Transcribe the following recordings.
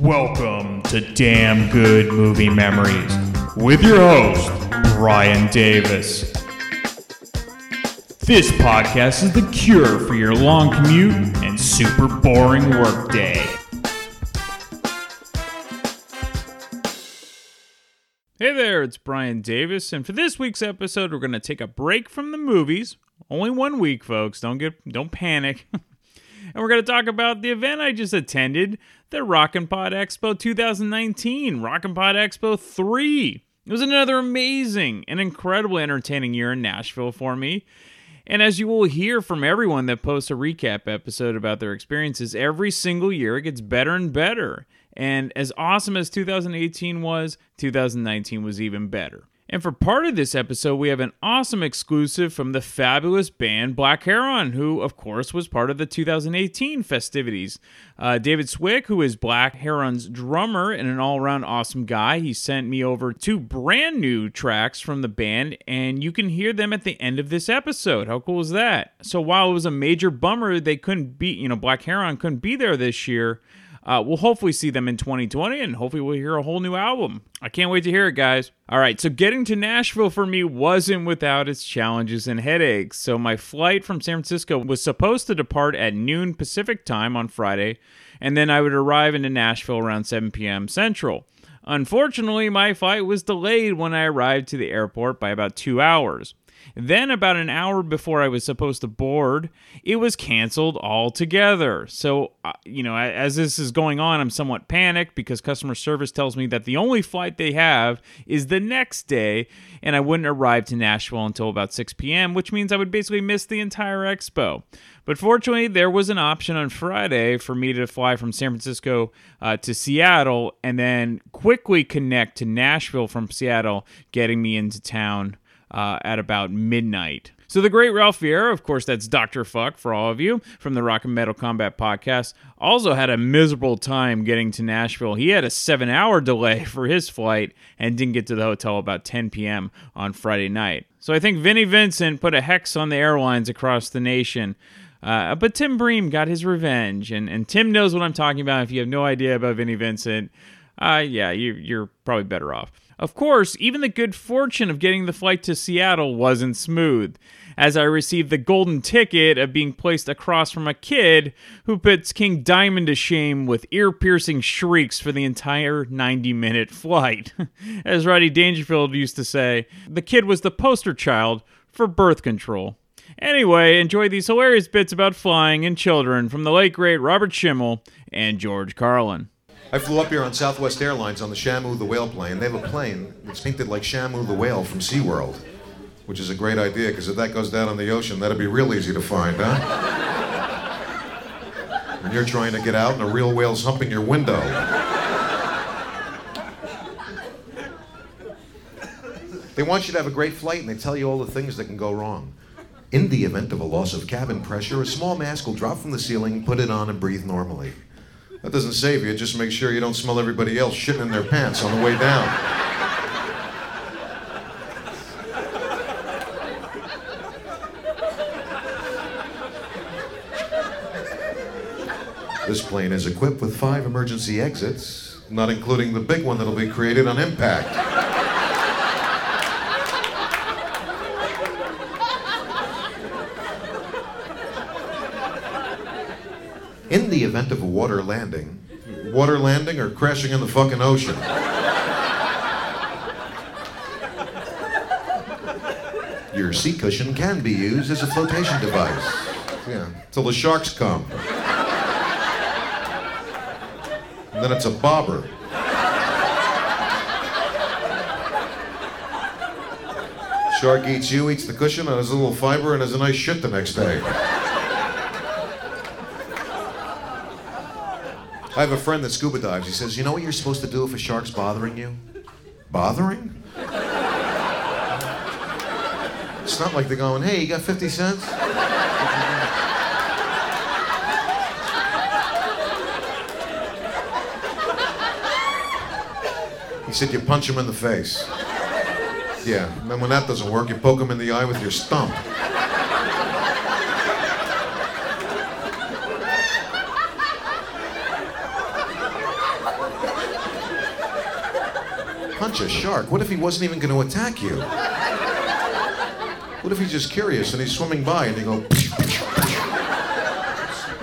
Welcome to Damn Good Movie Memories with your host, Brian Davis. This podcast is the cure for your long commute and super boring workday. Hey there, it's Brian Davis, and for this week's episode, we're going to take a break from the movies. Only one week, folks. Don't get don't panic. and we're going to talk about the event I just attended, the Rockin' Pod Expo 2019, Rockin' Pod Expo 3. It was another amazing and incredibly entertaining year in Nashville for me. And as you will hear from everyone that posts a recap episode about their experiences, every single year it gets better and better. And as awesome as 2018 was, 2019 was even better. And for part of this episode, we have an awesome exclusive from the fabulous band Black Heron, who, of course, was part of the 2018 festivities. Uh, David Swick, who is Black Heron's drummer and an all around awesome guy, he sent me over two brand new tracks from the band, and you can hear them at the end of this episode. How cool is that? So while it was a major bummer they couldn't be, you know, Black Heron couldn't be there this year, uh, we'll hopefully see them in 2020 and hopefully we'll hear a whole new album. I can't wait to hear it, guys. All right, so getting to Nashville for me wasn't without its challenges and headaches. So my flight from San Francisco was supposed to depart at noon Pacific time on Friday, and then I would arrive into Nashville around 7 p.m. Central. Unfortunately, my flight was delayed when I arrived to the airport by about two hours. Then, about an hour before I was supposed to board, it was canceled altogether. So, uh, you know, as this is going on, I'm somewhat panicked because customer service tells me that the only flight they have is the next day, and I wouldn't arrive to Nashville until about 6 p.m., which means I would basically miss the entire expo. But fortunately, there was an option on Friday for me to fly from San Francisco uh, to Seattle and then quickly connect to Nashville from Seattle, getting me into town uh, at about midnight. So the great Ralph Vieira, of course, that's Dr. Fuck for all of you from the Rock and Metal Combat podcast, also had a miserable time getting to Nashville. He had a seven hour delay for his flight and didn't get to the hotel about 10 p.m. on Friday night. So I think Vinnie Vincent put a hex on the airlines across the nation. Uh, but Tim Bream got his revenge, and, and Tim knows what I'm talking about. If you have no idea about Vinnie Vincent, uh, yeah, you, you're probably better off. Of course, even the good fortune of getting the flight to Seattle wasn't smooth, as I received the golden ticket of being placed across from a kid who puts King Diamond to shame with ear piercing shrieks for the entire 90 minute flight. as Rodney Dangerfield used to say, the kid was the poster child for birth control. Anyway, enjoy these hilarious bits about flying and children from the late great Robert Schimmel and George Carlin. I flew up here on Southwest Airlines on the Shamu the whale plane. They have a plane that's painted like Shamu the whale from SeaWorld, which is a great idea because if that goes down in the ocean, that'd be real easy to find, huh? and you're trying to get out and a real whale's humping your window. They want you to have a great flight and they tell you all the things that can go wrong. In the event of a loss of cabin pressure, a small mask will drop from the ceiling, put it on, and breathe normally. That doesn't save you, just make sure you don't smell everybody else shitting in their pants on the way down. This plane is equipped with five emergency exits, not including the big one that'll be created on impact. In the event of a water landing, water landing or crashing in the fucking ocean. Your seat cushion can be used as a flotation device. Yeah, till the sharks come. And then it's a bobber. Shark eats you, eats the cushion, and has a little fiber and has a nice shit the next day. I have a friend that scuba dives. He says, You know what you're supposed to do if a shark's bothering you? Bothering? It's not like they're going, Hey, you got 50 cents? He said, You punch him in the face. Yeah, and then when that doesn't work, you poke him in the eye with your stump. Punch a shark? What if he wasn't even going to attack you? What if he's just curious and he's swimming by and you go,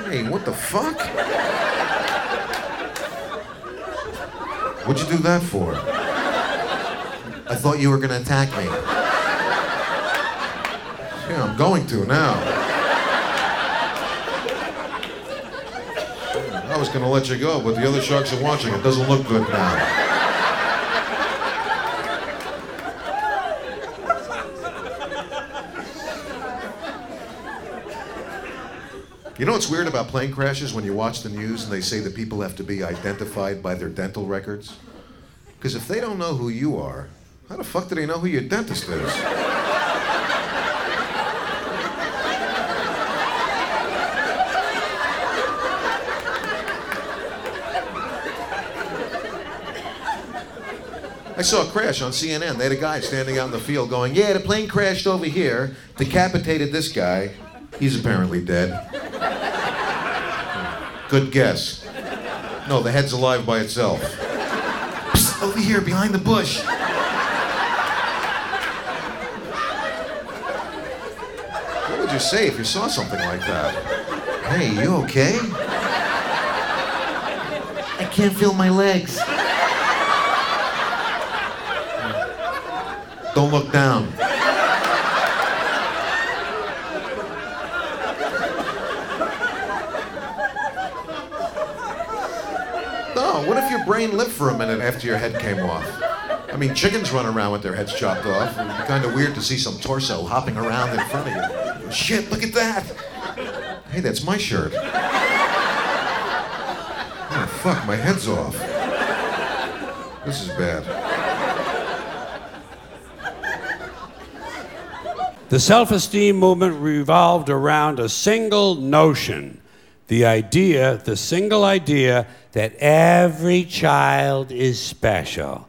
hey, what the fuck? What'd you do that for? I thought you were going to attack me. Yeah, I'm going to now. I was going to let you go, but the other sharks are watching. It doesn't look good now. You know what's weird about plane crashes when you watch the news and they say that people have to be identified by their dental records? Because if they don't know who you are, how the fuck do they know who your dentist is? I saw a crash on CNN. They had a guy standing out in the field going, Yeah, the plane crashed over here, decapitated this guy. He's apparently dead. Good guess. No, the head's alive by itself. Psst, over here, behind the bush. What would you say if you saw something like that? Hey, you okay? I can't feel my legs. Don't look down. What if your brain lived for a minute after your head came off? I mean, chickens run around with their heads chopped off. Kind of weird to see some torso hopping around in front of you. Shit, look at that. Hey, that's my shirt. Oh, fuck, my head's off. This is bad. The self esteem movement revolved around a single notion the idea, the single idea, that every child is special.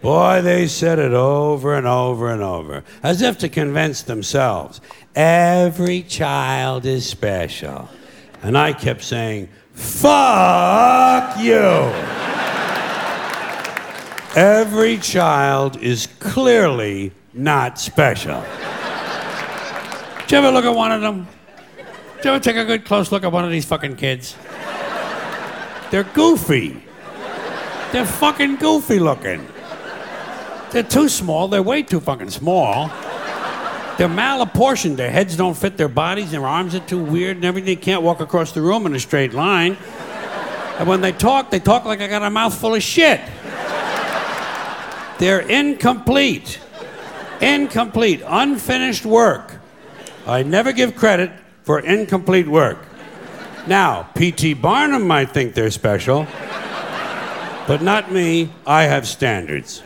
Boy, they said it over and over and over, as if to convince themselves. Every child is special. And I kept saying, fuck you! Every child is clearly not special. Did you ever look at one of them? Ever take a good close look at one of these fucking kids? They're goofy. They're fucking goofy looking. They're too small. They're way too fucking small. They're malapportioned. Their heads don't fit their bodies. Their arms are too weird and everything. They can't walk across the room in a straight line. And when they talk, they talk like I got a mouthful of shit. They're incomplete. Incomplete. Unfinished work. I never give credit for incomplete work. Now, P.T. Barnum might think they're special, but not me. I have standards.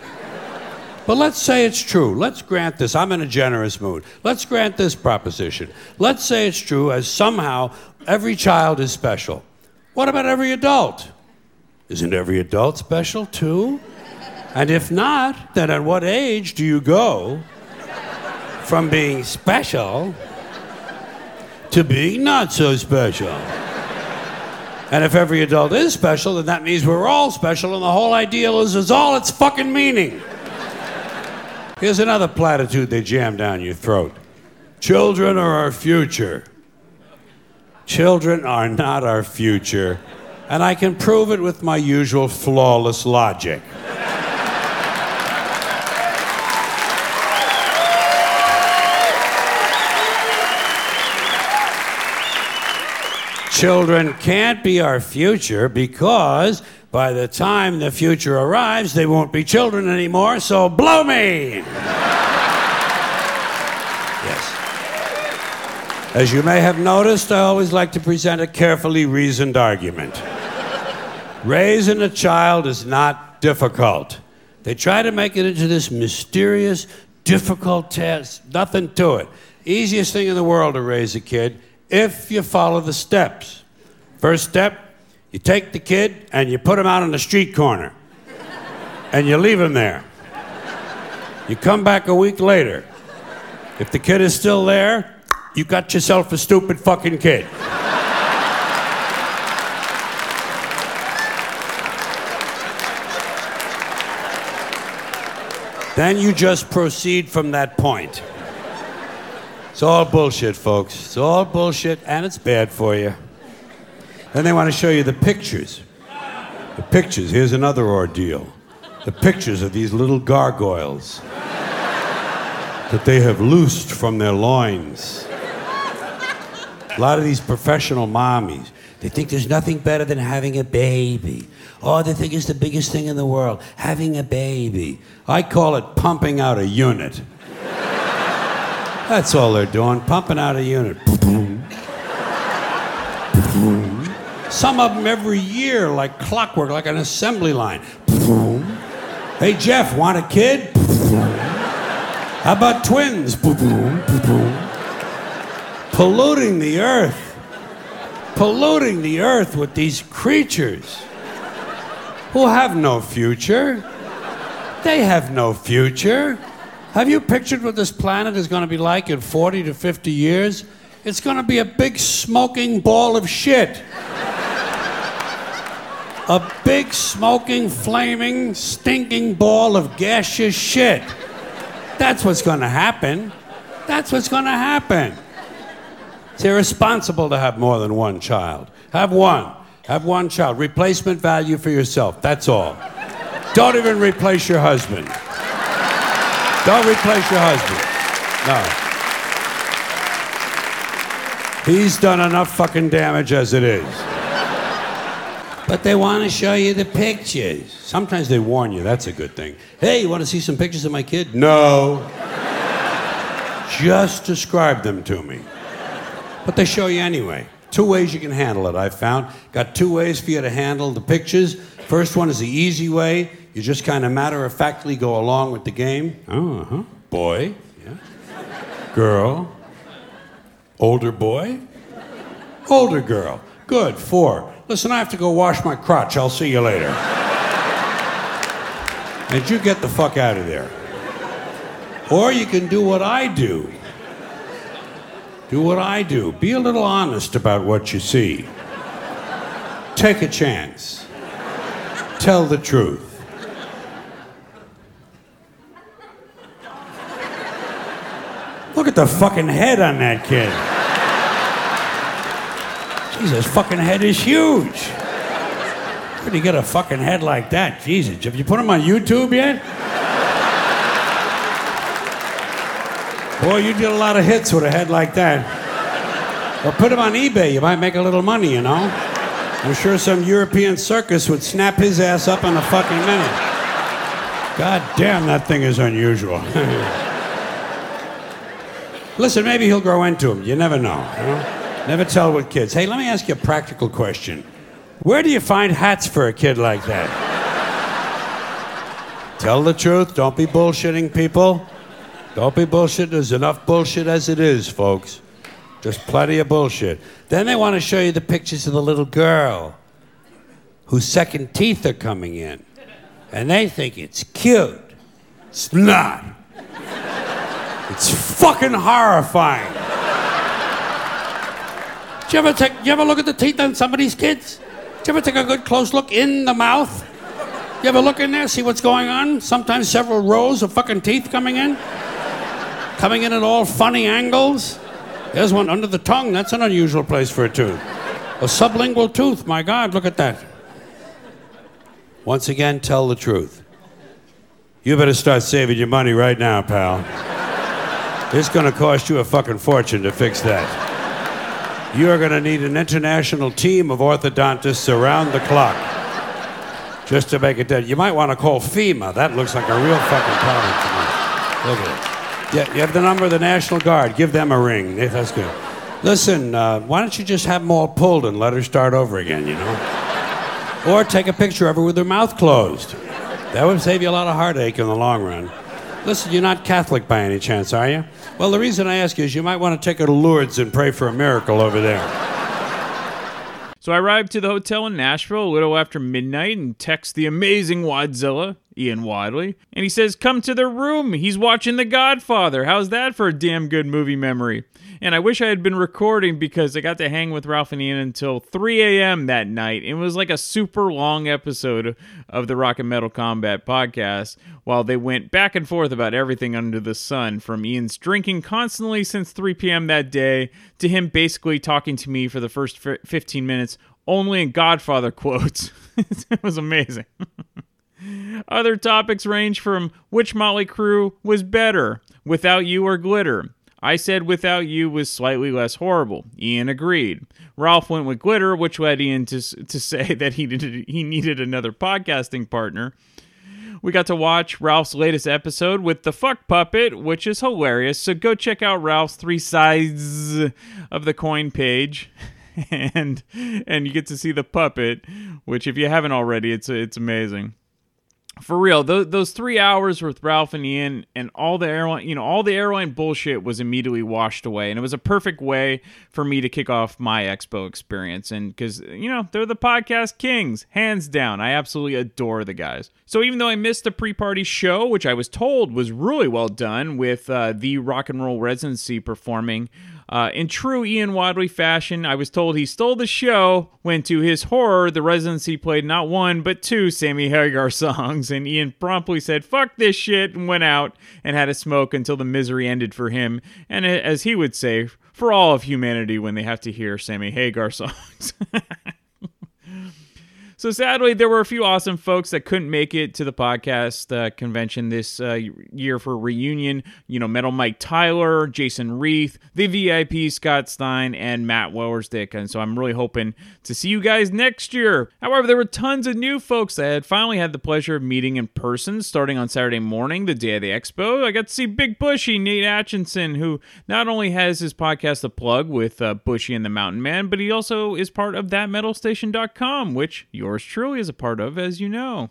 But let's say it's true. Let's grant this. I'm in a generous mood. Let's grant this proposition. Let's say it's true as somehow every child is special. What about every adult? Isn't every adult special too? And if not, then at what age do you go from being special to being not so special? And if every adult is special, then that means we're all special, and the whole ideal is, is all its fucking meaning. Here's another platitude they jam down your throat Children are our future. Children are not our future, and I can prove it with my usual flawless logic. Children can't be our future because by the time the future arrives, they won't be children anymore, so blow me! yes. As you may have noticed, I always like to present a carefully reasoned argument. Raising a child is not difficult. They try to make it into this mysterious, difficult test. Nothing to it. Easiest thing in the world to raise a kid if you follow the steps. First step, you take the kid and you put him out on the street corner and you leave him there. You come back a week later. If the kid is still there, you got yourself a stupid fucking kid. Then you just proceed from that point. It's all bullshit, folks. It's all bullshit, and it's bad for you. Then they want to show you the pictures. The pictures, here's another ordeal. The pictures of these little gargoyles that they have loosed from their loins. A lot of these professional mommies, they think there's nothing better than having a baby. Oh, they think it's the biggest thing in the world, having a baby. I call it pumping out a unit. That's all they're doing, pumping out a unit. Some of them every year, like clockwork, like an assembly line. Hey, Jeff, want a kid? How about twins? Polluting the earth. Polluting the earth with these creatures who have no future. They have no future. Have you pictured what this planet is going to be like in 40 to 50 years? It's going to be a big smoking ball of shit. a big smoking, flaming, stinking ball of gaseous shit. That's what's going to happen. That's what's going to happen. It's irresponsible to have more than one child. Have one. Have one child. Replacement value for yourself. That's all. Don't even replace your husband. Don't replace your husband. No. He's done enough fucking damage as it is. But they want to show you the pictures. Sometimes they warn you. That's a good thing. Hey, you want to see some pictures of my kid? No. Just describe them to me. But they show you anyway. Two ways you can handle it, I've found. Got two ways for you to handle the pictures. First one is the easy way. You just kind of matter of factly go along with the game. Oh, uh-huh. Boy, yeah. Girl. Older boy. Older girl. Good, four. Listen, I have to go wash my crotch. I'll see you later. and you get the fuck out of there. Or you can do what I do. Do what I do. Be a little honest about what you see. Take a chance. Tell the truth. Look at the fucking head on that kid. Jesus, fucking head is huge. Where do you get a fucking head like that? Jesus, have you put him on YouTube yet? Boy, you did a lot of hits with a head like that. Well, put him on eBay. You might make a little money, you know? I'm sure some European circus would snap his ass up in a fucking minute. God damn, that thing is unusual. Listen, maybe he'll grow into him. You never know. You know? Never tell with kids. Hey, let me ask you a practical question. Where do you find hats for a kid like that? tell the truth. Don't be bullshitting people. Don't be bullshit. There's enough bullshit as it is, folks. Just plenty of bullshit. Then they want to show you the pictures of the little girl whose second teeth are coming in. And they think it's cute. It's not. It's fucking horrifying. do you ever take you ever look at the teeth on somebody's kids? Do you ever take a good close look in the mouth? You ever look in there, see what's going on? Sometimes several rows of fucking teeth coming in. Coming in at all funny angles. There's one under the tongue. That's an unusual place for a tooth. A sublingual tooth. My God, look at that. Once again, tell the truth. You better start saving your money right now, pal. It's going to cost you a fucking fortune to fix that. You are going to need an international team of orthodontists around the clock just to make it dead. You might want to call FEMA. That looks like a real fucking problem to me. Look at it. Yeah, you have the number of the National Guard. Give them a ring. That's good. Listen, uh, why don't you just have them all pulled and let her start over again, you know? Or take a picture of her with her mouth closed. That would save you a lot of heartache in the long run. Listen, you're not Catholic by any chance, are you? Well, the reason I ask you is you might want to take her to Lourdes and pray for a miracle over there. So I arrived to the hotel in Nashville a little after midnight and text the amazing Wadzilla. Ian Wadley. And he says, Come to the room. He's watching The Godfather. How's that for a damn good movie memory? And I wish I had been recording because I got to hang with Ralph and Ian until 3 a.m. that night. It was like a super long episode of the Rock and Metal Combat podcast while they went back and forth about everything under the sun from Ian's drinking constantly since 3 p.m. that day to him basically talking to me for the first 15 minutes only in Godfather quotes. it was amazing. Other topics range from which Motley Crue was better, Without You or Glitter. I said Without You was slightly less horrible. Ian agreed. Ralph went with Glitter, which led Ian to, to say that he needed, he needed another podcasting partner. We got to watch Ralph's latest episode with the fuck puppet, which is hilarious. So go check out Ralph's three sides of the coin page. and and you get to see the puppet, which if you haven't already, it's it's amazing. For real, those, those three hours with Ralph and Ian and all the airline, you know, all the airline bullshit was immediately washed away, and it was a perfect way for me to kick off my expo experience. And because you know they're the podcast kings, hands down, I absolutely adore the guys. So even though I missed the pre-party show, which I was told was really well done, with uh, the rock and roll residency performing. Uh, in true Ian Wadley fashion, I was told he stole the show when, to his horror, the residency played not one but two Sammy Hagar songs, and Ian promptly said, fuck this shit, and went out and had a smoke until the misery ended for him, and as he would say, for all of humanity when they have to hear Sammy Hagar songs. So sadly, there were a few awesome folks that couldn't make it to the podcast uh, convention this uh, year for reunion. You know, Metal Mike Tyler, Jason Reith, the VIP Scott Stein, and Matt Wellerstick. And so I'm really hoping to see you guys next year. However, there were tons of new folks that had finally had the pleasure of meeting in person starting on Saturday morning, the day of the expo. I got to see Big Bushy, Nate Atchinson, who not only has his podcast The Plug with uh, Bushy and the Mountain Man, but he also is part of thatmetalstation.com, which you're yours truly is a part of, as you know.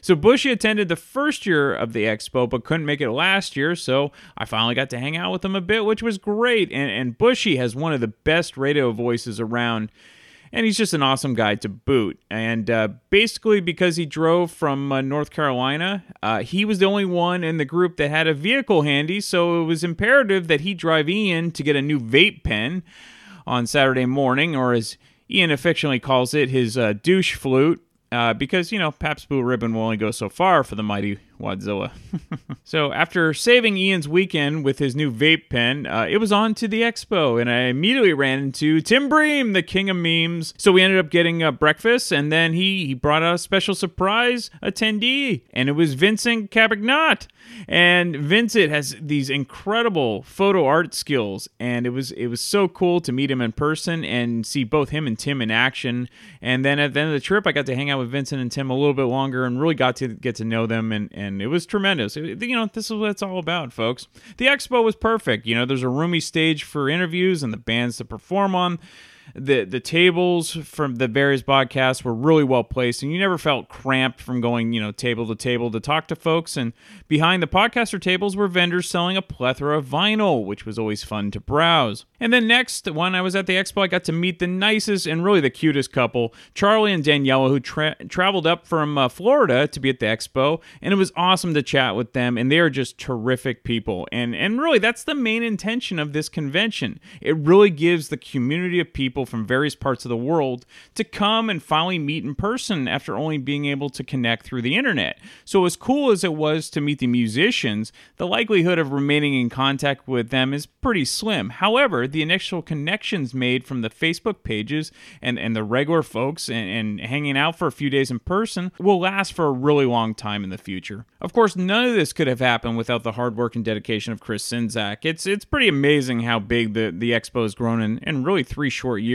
So Bushy attended the first year of the expo, but couldn't make it last year. So I finally got to hang out with him a bit, which was great. And, and Bushy has one of the best radio voices around, and he's just an awesome guy to boot. And uh, basically, because he drove from uh, North Carolina, uh, he was the only one in the group that had a vehicle handy. So it was imperative that he drive Ian to get a new vape pen on Saturday morning, or as Ian affectionately calls it his uh, douche flute. Uh, because you know Pabst Blue Ribbon will only go so far for the mighty Wadzilla. so after saving Ian's weekend with his new vape pen, uh, it was on to the expo, and I immediately ran into Tim Bream, the king of memes. So we ended up getting a breakfast, and then he he brought out a special surprise attendee, and it was Vincent Cabagnat. And Vincent has these incredible photo art skills, and it was it was so cool to meet him in person and see both him and Tim in action. And then at the end of the trip, I got to hang out with Vincent and Tim a little bit longer, and really got to get to know them and, and and it was tremendous. It, you know, this is what it's all about, folks. The expo was perfect. You know, there's a roomy stage for interviews and the bands to perform on the the tables from the various podcasts were really well placed and you never felt cramped from going you know table to table to talk to folks. And behind the podcaster tables were vendors selling a plethora of vinyl which was always fun to browse. And then next when i was at the expo i got to meet the nicest and really the cutest couple charlie and daniela who tra- traveled up from uh, florida to be at the expo and it was awesome to chat with them and they are just terrific people. And and really that's the main intention of this convention. It really gives the community of people people from various parts of the world to come and finally meet in person after only being able to connect through the internet. So, as cool as it was to meet the musicians, the likelihood of remaining in contact with them is pretty slim. However, the initial connections made from the Facebook pages and, and the regular folks and, and hanging out for a few days in person will last for a really long time in the future. Of course, none of this could have happened without the hard work and dedication of Chris Czynszak. It's it's pretty amazing how big the, the expo has grown in, in really three short years.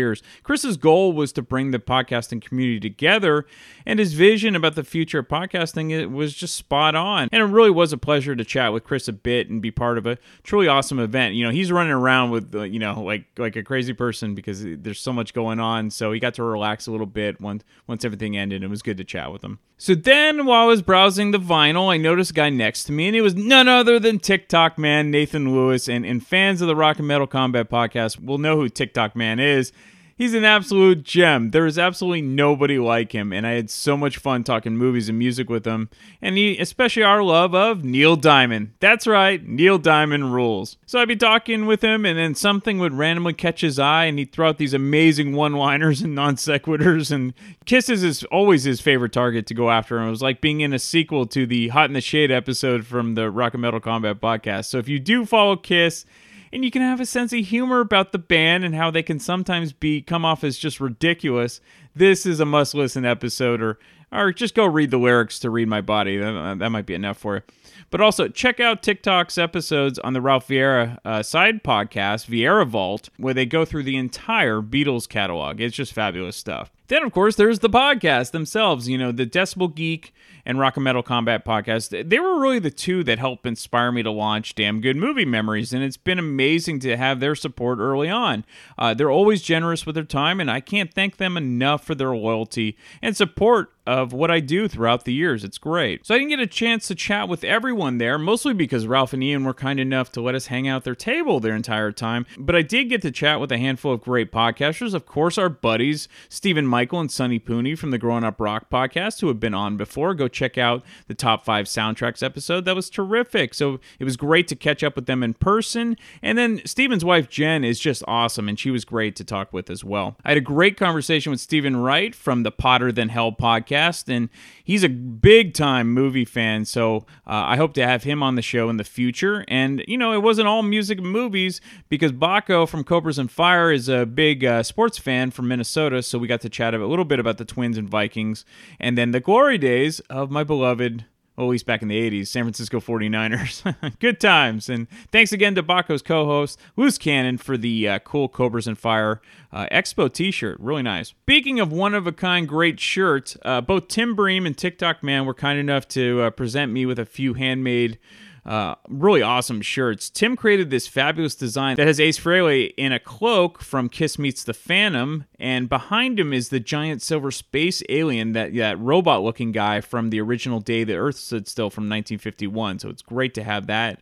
Chris's goal was to bring the podcasting community together, and his vision about the future of podcasting it was just spot on. And it really was a pleasure to chat with Chris a bit and be part of a truly awesome event. You know, he's running around with uh, you know like like a crazy person because there's so much going on. So he got to relax a little bit once once everything ended. It was good to chat with him. So then, while I was browsing the vinyl, I noticed a guy next to me, and it was none other than TikTok Man Nathan Lewis. And, and fans of the Rock and Metal Combat podcast will know who TikTok Man is. He's an absolute gem. There is absolutely nobody like him, and I had so much fun talking movies and music with him, and he, especially our love of Neil Diamond. That's right, Neil Diamond rules. So I'd be talking with him, and then something would randomly catch his eye, and he'd throw out these amazing one-liners and non sequiturs. And Kisses is always his favorite target to go after, and it was like being in a sequel to the Hot in the Shade episode from the Rock and Metal Combat podcast. So if you do follow Kiss and you can have a sense of humor about the band and how they can sometimes be come off as just ridiculous. This is a must listen episode, or or just go read the lyrics to read my body. That, that might be enough for you. But also check out TikTok's episodes on the Ralph Vieira uh, side podcast, Vieira Vault, where they go through the entire Beatles catalog. It's just fabulous stuff. Then, of course, there's the podcast themselves. You know, the Decibel Geek and Rock and Metal Combat podcast. They were really the two that helped inspire me to launch Damn Good Movie Memories, and it's been amazing to have their support early on. Uh, they're always generous with their time, and I can't thank them enough for their loyalty and support of what I do throughout the years. It's great. So I didn't get a chance to chat with everyone there, mostly because Ralph and Ian were kind enough to let us hang out their table their entire time. But I did get to chat with a handful of great podcasters. Of course, our buddies, Stephen Michael and Sonny Pooney from the Growing Up Rock podcast, who have been on before. Go check out the top five soundtracks episode. That was terrific. So it was great to catch up with them in person. And then Stephen's wife, Jen, is just awesome, and she was great to talk with as well. I had a great conversation with Stephen Wright from the Hotter Than Hell podcast, and he's a big time movie fan. So uh, I hope to have him on the show in the future. And, you know, it wasn't all music and movies because Baco from Cobras and Fire is a big uh, sports fan from Minnesota. So we got to chat a little bit about the Twins and Vikings and then the glory days of my beloved well, at least back in the 80s, San Francisco 49ers. Good times. And thanks again to Baco's co host, Loose Cannon, for the uh, cool Cobras and Fire uh, Expo t shirt. Really nice. Speaking of one of a kind great shirts, uh, both Tim Bream and TikTok Man were kind enough to uh, present me with a few handmade uh, really awesome shirts. Tim created this fabulous design that has Ace Frehley in a cloak from Kiss Meets the Phantom, and behind him is the giant silver space alien, that that robot-looking guy from the original Day the Earth Stood Still from 1951. So it's great to have that.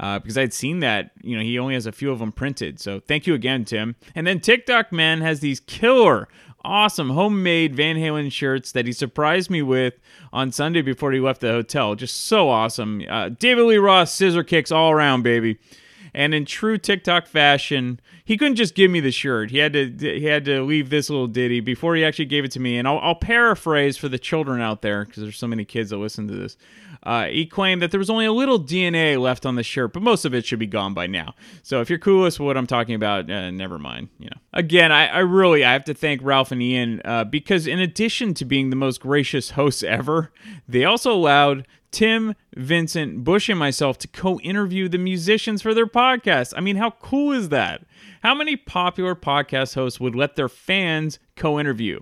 Uh, because I'd seen that, you know, he only has a few of them printed. So thank you again, Tim. And then TikTok Man has these killer awesome homemade Van Halen shirts that he surprised me with on Sunday before he left the hotel. Just so awesome. Uh, David Lee Roth scissor kicks all around, baby. And in true TikTok fashion, he couldn't just give me the shirt. He had to he had to leave this little ditty before he actually gave it to me. And I'll, I'll paraphrase for the children out there because there's so many kids that listen to this. Uh, he claimed that there was only a little DNA left on the shirt, but most of it should be gone by now. So if you're clueless what I'm talking about, uh, never mind. You know, again, I, I, really I have to thank Ralph and Ian uh, because in addition to being the most gracious hosts ever, they also allowed Tim, Vincent, Bush, and myself to co interview the musicians for their podcast. I mean, how cool is that? How many popular podcast hosts would let their fans co interview?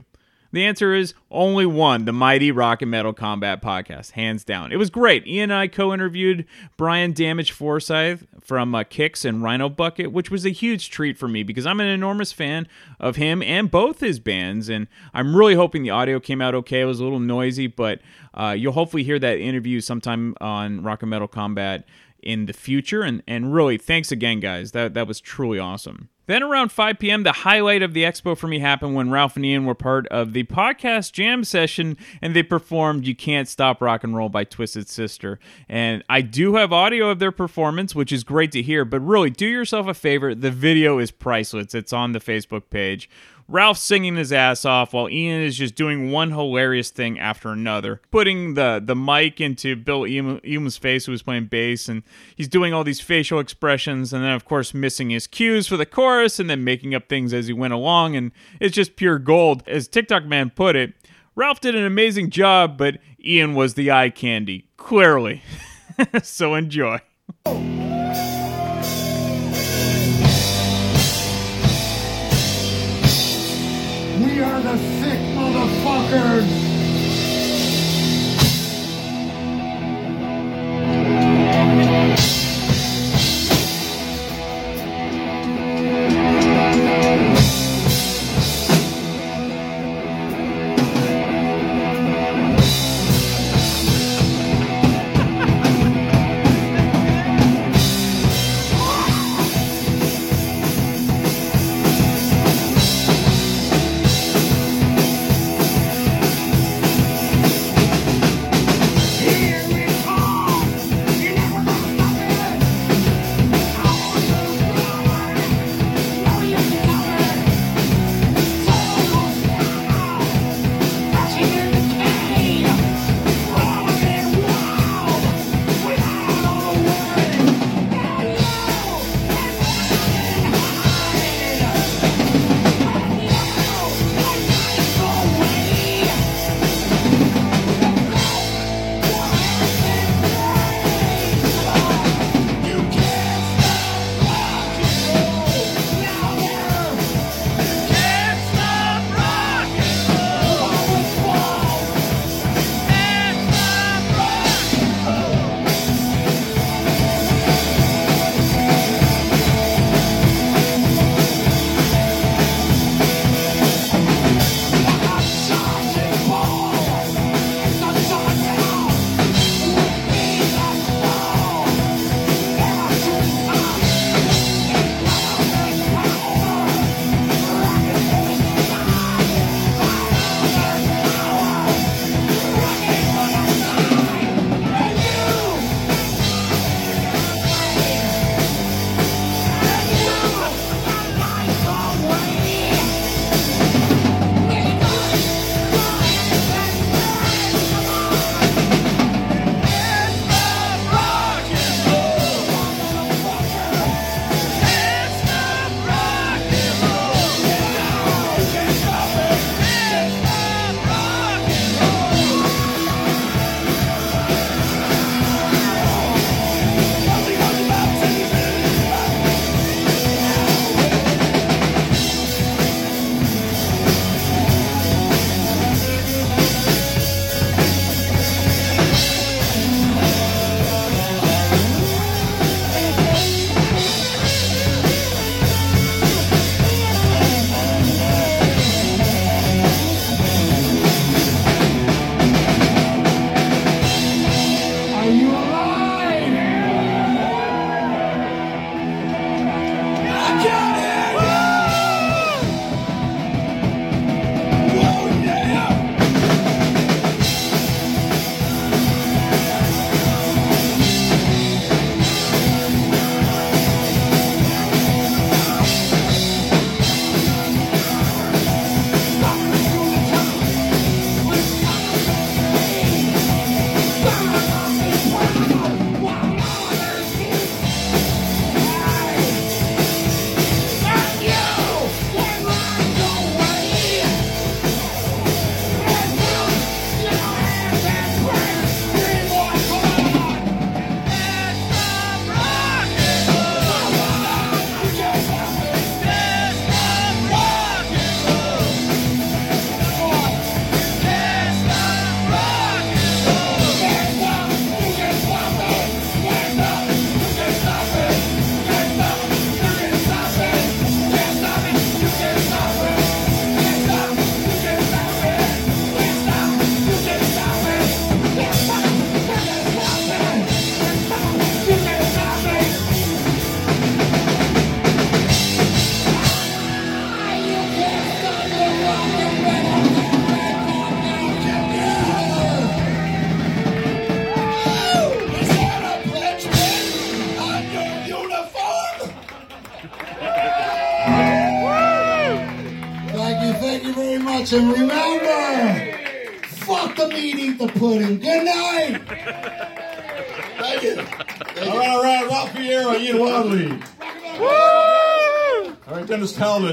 The answer is only one, the mighty Rock and Metal Combat podcast, hands down. It was great. Ian and I co-interviewed Brian Damage Forsyth from uh, Kix and Rhino Bucket, which was a huge treat for me because I'm an enormous fan of him and both his bands, and I'm really hoping the audio came out okay. It was a little noisy, but uh, you'll hopefully hear that interview sometime on Rock and Metal Combat in the future. And and really, thanks again, guys. That that was truly awesome. Then around 5 p.m., the highlight of the expo for me happened when Ralph and Ian were part of the podcast jam session and they performed You Can't Stop Rock and Roll by Twisted Sister. And I do have audio of their performance, which is great to hear, but really do yourself a favor. The video is priceless. It's on the Facebook page. Ralph singing his ass off while Ian is just doing one hilarious thing after another, putting the the mic into Bill Eam's face, who was playing bass, and he's doing all these facial expressions, and then of course missing his cues for the chorus, and then making up things as he went along, and it's just pure gold. As TikTok man put it, Ralph did an amazing job, but Ian was the eye candy, clearly. so enjoy. The sick motherfuckers.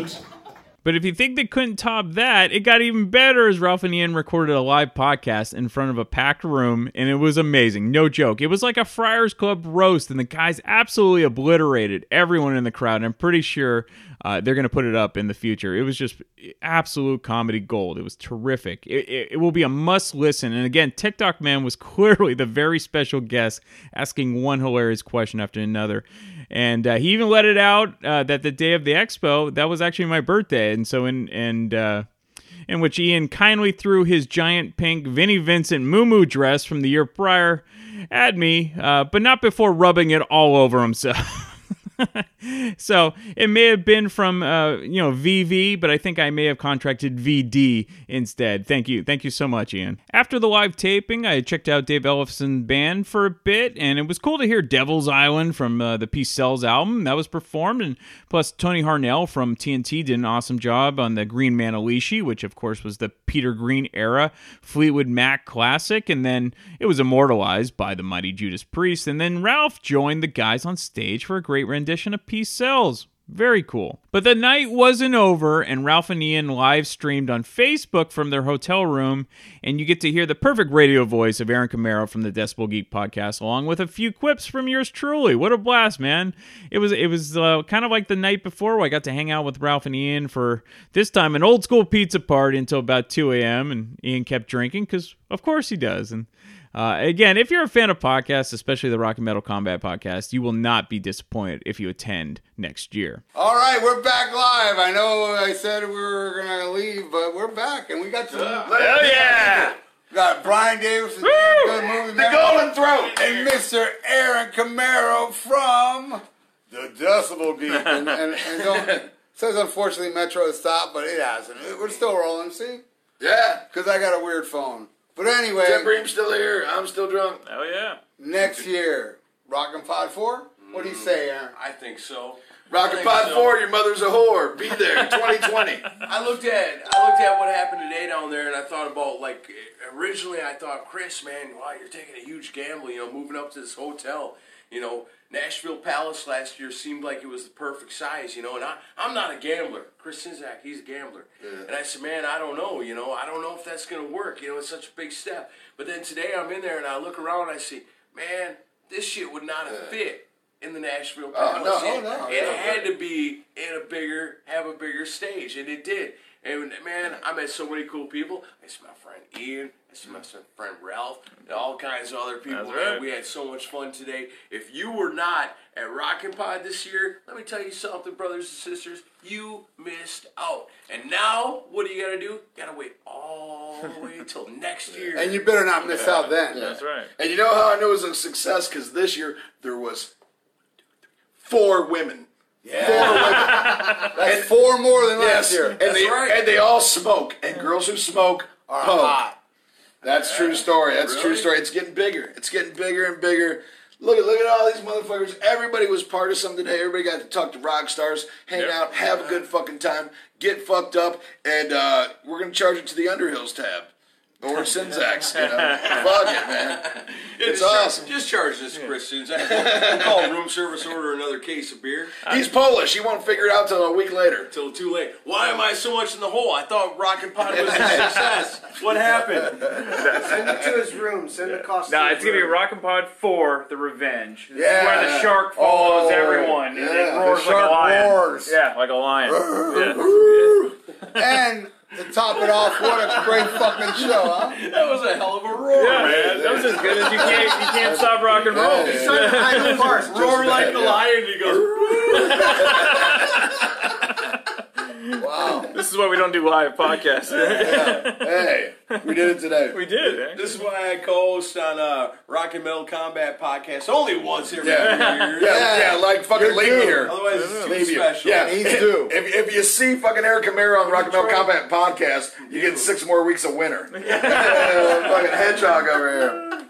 Talbot. But if you think they couldn't top that, it got even better as Ralph and Ian recorded a live podcast in front of a packed room, and it was amazing. No joke. It was like a Friars Club roast, and the guys absolutely obliterated everyone in the crowd. And I'm pretty sure uh, they're going to put it up in the future. It was just absolute comedy gold. It was terrific. It, it, it will be a must listen. And again, TikTok Man was clearly the very special guest, asking one hilarious question after another. And uh, he even let it out uh, that the day of the expo, that was actually my birthday. And so, in, and, uh, in which Ian kindly threw his giant pink Vinnie Vincent Moo dress from the year prior at me, uh, but not before rubbing it all over himself. so it may have been from uh, you know VV, but I think I may have contracted VD instead. Thank you, thank you so much, Ian. After the live taping, I checked out Dave Ellefson band for a bit, and it was cool to hear Devil's Island from uh, the Peace Sells album that was performed, and plus Tony Harnell from TNT did an awesome job on the Green Man Manalishi, which of course was the Peter Green era Fleetwood Mac classic, and then it was immortalized by the mighty Judas Priest, and then Ralph joined the guys on stage for a great rendition of Peace Sells. Very cool. But the night wasn't over, and Ralph and Ian live streamed on Facebook from their hotel room, and you get to hear the perfect radio voice of Aaron Camaro from the Decibel Geek podcast, along with a few quips from yours truly. What a blast, man! It was it was uh, kind of like the night before where I got to hang out with Ralph and Ian for this time an old school pizza party until about 2 a.m. and Ian kept drinking because of course he does, and uh, again, if you're a fan of podcasts, especially the Rock and Metal Combat podcast, you will not be disappointed if you attend next year. All right, we're back live. I know I said we were gonna leave, but we're back, and we got some. Hell yeah! We got Brian Davis, from Good Movie The Man, Golden Throat! and Mr. Aaron Camaro from the Decibel Geek. and, and, and don't, says unfortunately Metro has stopped, but it hasn't. We're still rolling. See, Yeah. because I got a weird phone. But anyway, Tim Bream's still here. I'm still drunk. Oh yeah. next year, Rock and Pod Four. What do you hmm. say, Aaron? I think so. Rocket Pod so. 4, your mother's a whore. Be there, 2020. I looked at I looked at what happened today down there, and I thought about like originally I thought Chris, man, wow, you're taking a huge gamble, you know, moving up to this hotel. You know, Nashville Palace last year seemed like it was the perfect size, you know, and I, I'm not a gambler. Chris Czynszak, he's a gambler. And I said, man, I don't know, you know, I don't know if that's going to work. You know, it's such a big step. But then today I'm in there and I look around and I see, man, this shit would not have fit in the Nashville oh, Palace. Oh, no, it, no, it no. had to be in a bigger, have a bigger stage, and it did. And man, I met so many cool people. I see my friend Ian. I see my friend Ralph, and all kinds of other people. That's man. right. We had so much fun today. If you were not at Rockin' Pod this year, let me tell you something, brothers and sisters. You missed out. And now, what do you got to do? You got to wait all the way until next year. And you better not miss out then. That's right. and you know how I know it was a success? Because this year there was four women. Yeah. Four women. That's four more than last Yes, year. and they right. and they all smoke, and girls who smoke Are poke. hot. That's true story. That's true story. It's getting bigger. It's getting bigger and bigger. Look at look at all these motherfuckers. Everybody was part of something today. Everybody got to talk to rock stars, hang Yep. out, have a good fucking time, get fucked up, and uh, we're gonna charge it to the Underhills tab or Czynszak's. You know, fuck it, man. It's just char- awesome. Just charge this Christians. We'll call room service order another case of beer. He's Polish. He won't figure it out till a week later. Till too late. Why am I so much in the hole? I thought Rockin' Pod was a success. What happened? Send it to his room. Send the cost. No, to it's gonna be room. Rockin' Pod 4, The Revenge. This is Yeah. where the shark oh, follows Oh, everyone. and yeah. it roars The like a shark lion. roars. Yeah, like a lion. yeah. And to top it off, what a great fucking show, huh? That was a hell of a roar, Yeah, man. That was as good as you can't you can't stop rock and roll. Yeah. Son, I know Mars. Roar like the lion. He goes. Wow. This is why we don't do live podcasts. Hey, we did it today. we did. eh? This is why I co-host on uh, Rock and Metal Combat podcast only once every Yeah. year. Yeah, yeah, like fucking You're leave due. me here. Otherwise, it's too Leave special. Yeah, He's if, due. If, if you see fucking Eric Camaro on the Rock and Metal Combat podcast, you get six more weeks of winter. Yeah, fucking hedgehog over here.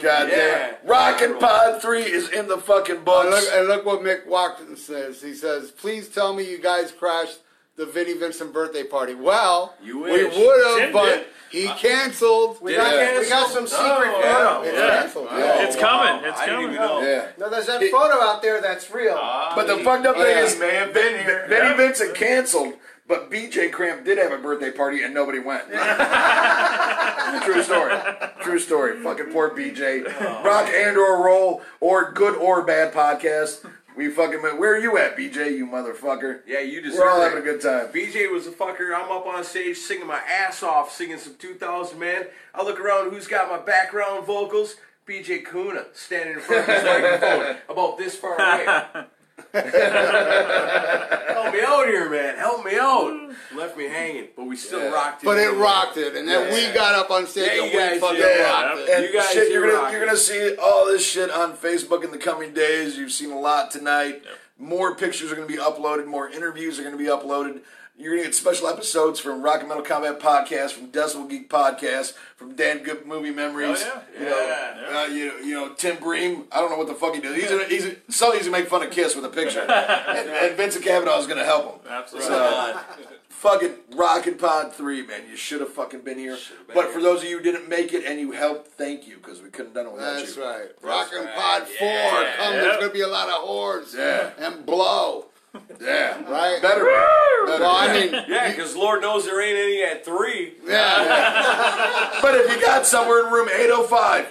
God Yeah. damn. Rock and Pod 3 is in the fucking And books. look, and look what Mick Watkins says. He says, "Please tell me you guys crashed the Vinnie Vincent birthday party. Well, You we would have, but did. he uh, canceled. We Did got, it we got some secret Oh, photo. It's Yeah. canceled. Oh, Yeah. It's coming. It's I didn't coming. even know. Yeah. No, there's that photo out there that's real. But the fucked up Oh, thing is, man, Vinnie, Vinnie Vincent canceled, but BJ Cramp did have a birthday party and nobody went. True story. True story. Fucking poor BJ. Oh. Rock and or roll or good or bad podcast. We fucking went. Where are you at, BJ? You motherfucker. Yeah, you deserve We're all having a good time. BJ was a fucker. I'm up on stage singing my ass off, singing some 2000 man. I look around, who's got my background vocals? BJ Kuna standing in front of his microphone, about this far away. Help me out here, man. Help me out. Left me hanging, but we still Yeah. rocked it. But it rocked it, and then Yeah. we got up on stage Yeah, and you we fucking did. rocked it. And You guys shit, you're do gonna you're gonna see all this shit on Facebook in the coming days. You've seen a lot tonight. More pictures are gonna be uploaded. More interviews are gonna be uploaded. You're gonna get special episodes from Rock and Metal Combat Podcast, from Decibel Geek Podcast, from Damn Good Movie Memories. Oh, You Yeah. know, uh, you, you know Tim Bream. I don't know what the fuck he does. He's a, he's a, somebody's gonna make fun of Kiss with a picture, and, and Vincent Cavanaugh is gonna help him. Absolutely. So, fucking Rockin' Pod 3, man. You should have fucking been here. been but here. for those of you who didn't make it and you helped, thank you, because we couldn't have done it without That's you. That's right. Rockin' right. Pod 4. Yeah. Come, Yeah. there's going to be a lot of whores. Yeah. And blow. Yeah. Right? Better. Better Well, I mean, Yeah, because Lord knows there ain't any at three. yeah. But if you got somewhere in room 805,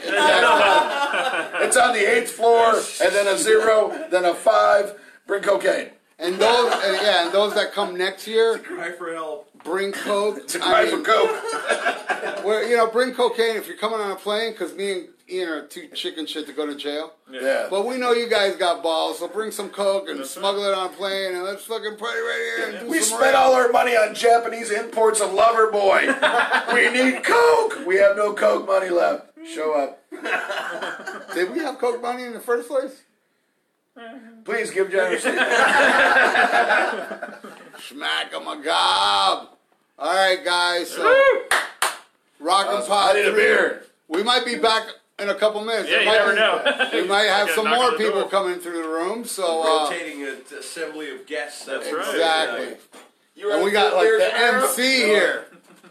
it's on the eighth floor, and then a zero, then a five, bring cocaine. And those, and yeah, and those that come next year, Cry for help. Bring coke. Cry I for mean, coke. well, you know, bring cocaine if you're coming on a plane, because me and Ian are too chicken shit to go to jail. Yeah. But we know you guys got balls, so bring some coke and smuggle it on a plane, and let's fucking party right here and do We some spent rap. all our money on Japanese imports of Loverboy. we need coke. We have no coke money left. Show up. Did we have coke money in the first place? Please give generously. Smack 'em a gob. All right, guys. So, Rockin' I need a beer. We might be back in a couple minutes. Yeah, you might never be- know. We might have some more people door. coming through the room. So uh, Rotating an assembly of guests. That's right. exactly. You And we got like the MC here.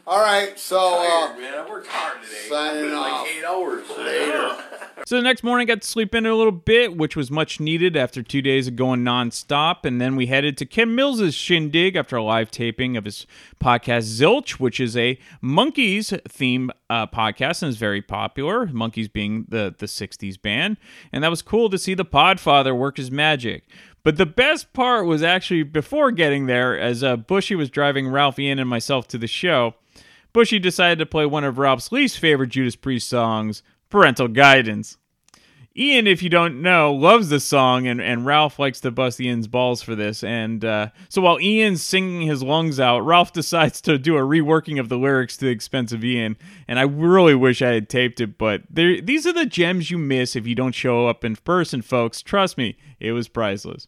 All right, so uh, Tired, man. I worked hard today. signing Been like off. eight hours later. So the next morning, I got to sleep in a little bit, which was much needed after two days of going nonstop. And then we headed to Ken Mills's shindig after a live taping of his podcast Zilch, which is a Monkees theme uh, podcast and is very popular. Monkees being the the '60s band, and that was cool to see the Podfather work his magic. But the best part was actually before getting there, as uh, Bushy was driving Ralph Ian and myself to the show. Bushy decided to play one of Ralph's least favorite Judas Priest songs, Parental Guidance. Ian, if you don't know, loves the song, and, and Ralph likes to bust Ian's balls for this. And uh, so while Ian's singing his lungs out, Ralph decides to do a reworking of the lyrics to the expense of Ian. And I really wish I had taped it, but these are the gems you miss if you don't show up in person, folks. Trust me, it was priceless.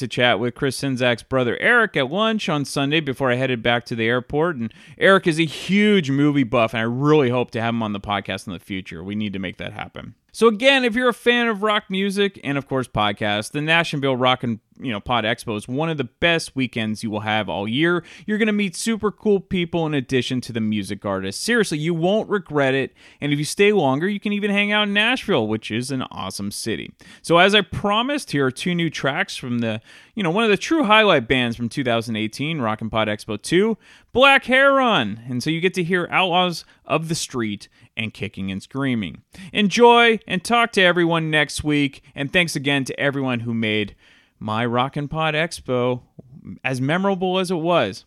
To chat with Chris Czynszak's brother Eric at lunch on Sunday before I headed back to the airport. And Eric is a huge movie buff, and I really hope to have him on the podcast in the future. We need to make that happen. So again, if you're a fan of rock music and of course podcasts, the Nashville Rock and you know Pod Expo is one of the best weekends you will have all year. You're going to meet super cool people in addition to the music artists. Seriously, you won't regret it. And if you stay longer, you can even hang out in Nashville, which is an awesome city. So as I promised, here are two new tracks from the you know one of the true highlight bands from 2018, Rock and Pod Expo 2, Black Hair Heron. And so you get to hear Outlaws of the Street and Kicking and Screaming. Enjoy and talk to everyone next week. And thanks again to everyone who made my Rock and Pod Expo as memorable as it was.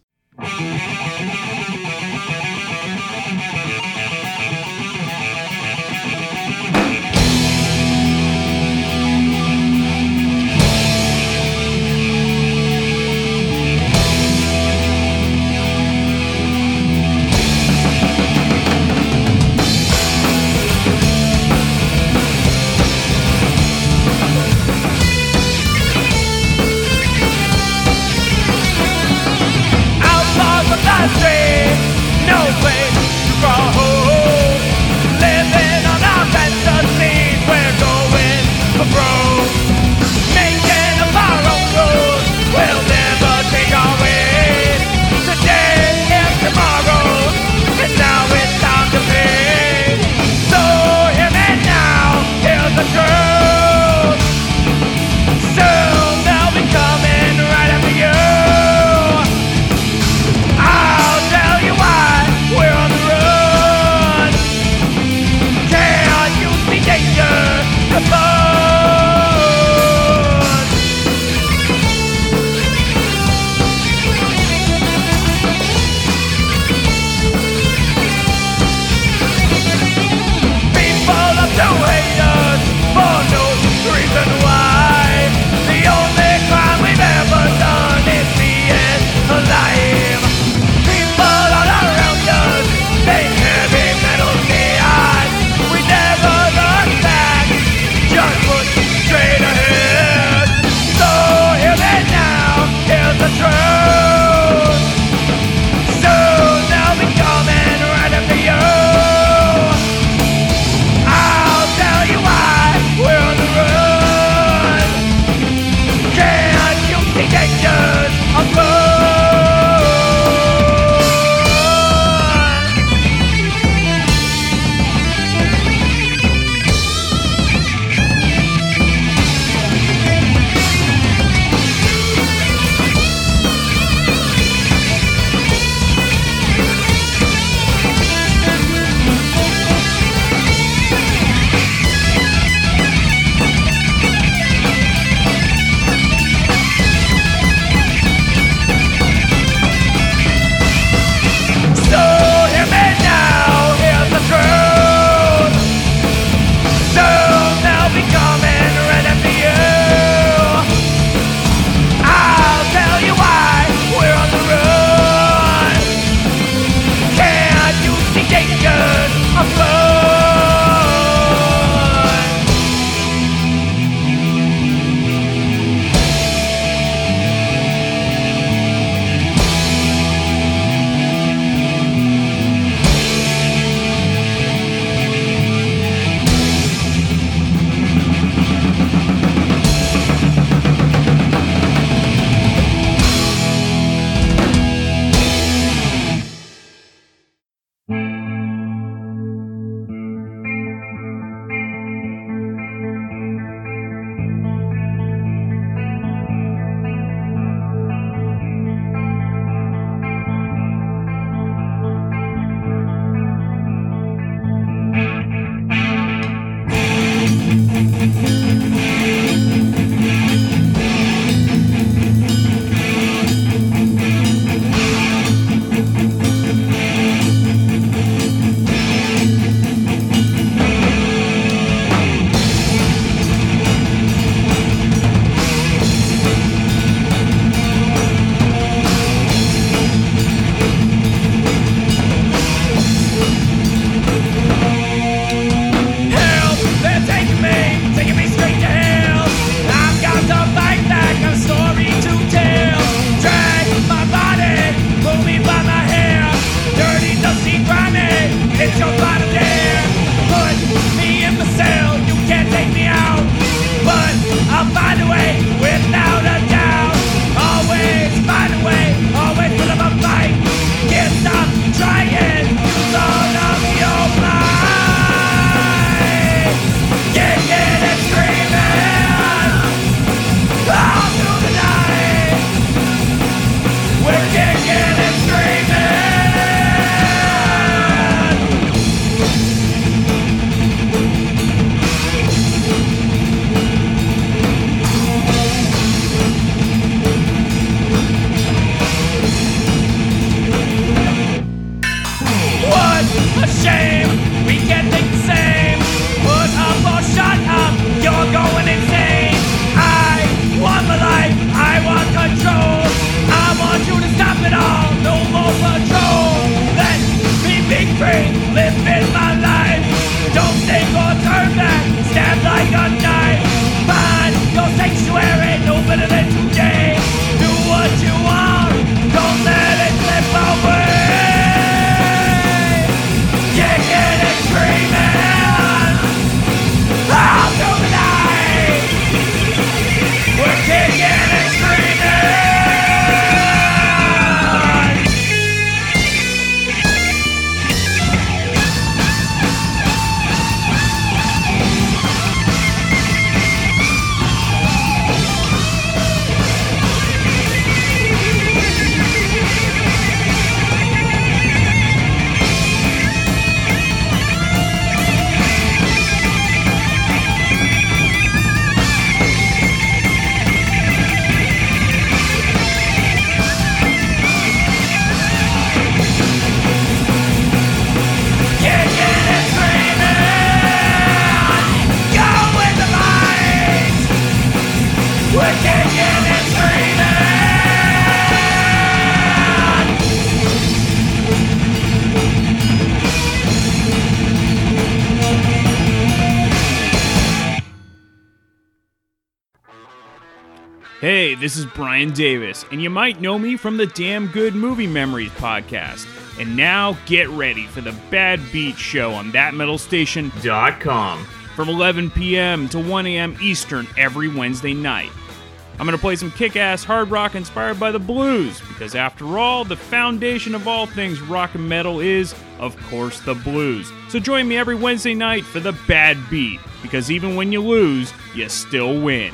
Hey, this is Brian Davis, and you might know me from the Damn Good Movie Memories podcast. And now get ready for the Bad Beat Show on thatmetalstation.com from 11 p.m. to 1 a.m. Eastern every Wednesday night. I'm going to play some kick ass hard rock inspired by the blues, because after all, the foundation of all things rock and metal is, of course, the blues. So join me every Wednesday night for the Bad Beat, because even when you lose, you still win.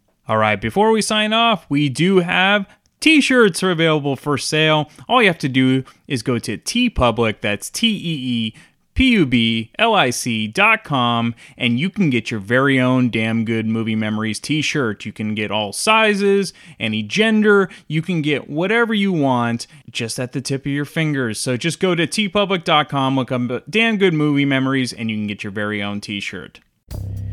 All right, before we sign off, we do have t-shirts are available for sale. All you have to do is go to TeePublic, that's T E E P U B L I C dot com, and you can get your very own Damn Good Movie Memories t shirt. You can get all sizes, any gender, you can get whatever you want just at the tip of your fingers. So just go to teepublic.com, look up Damn Good Movie Memories, and you can get your very own t shirt.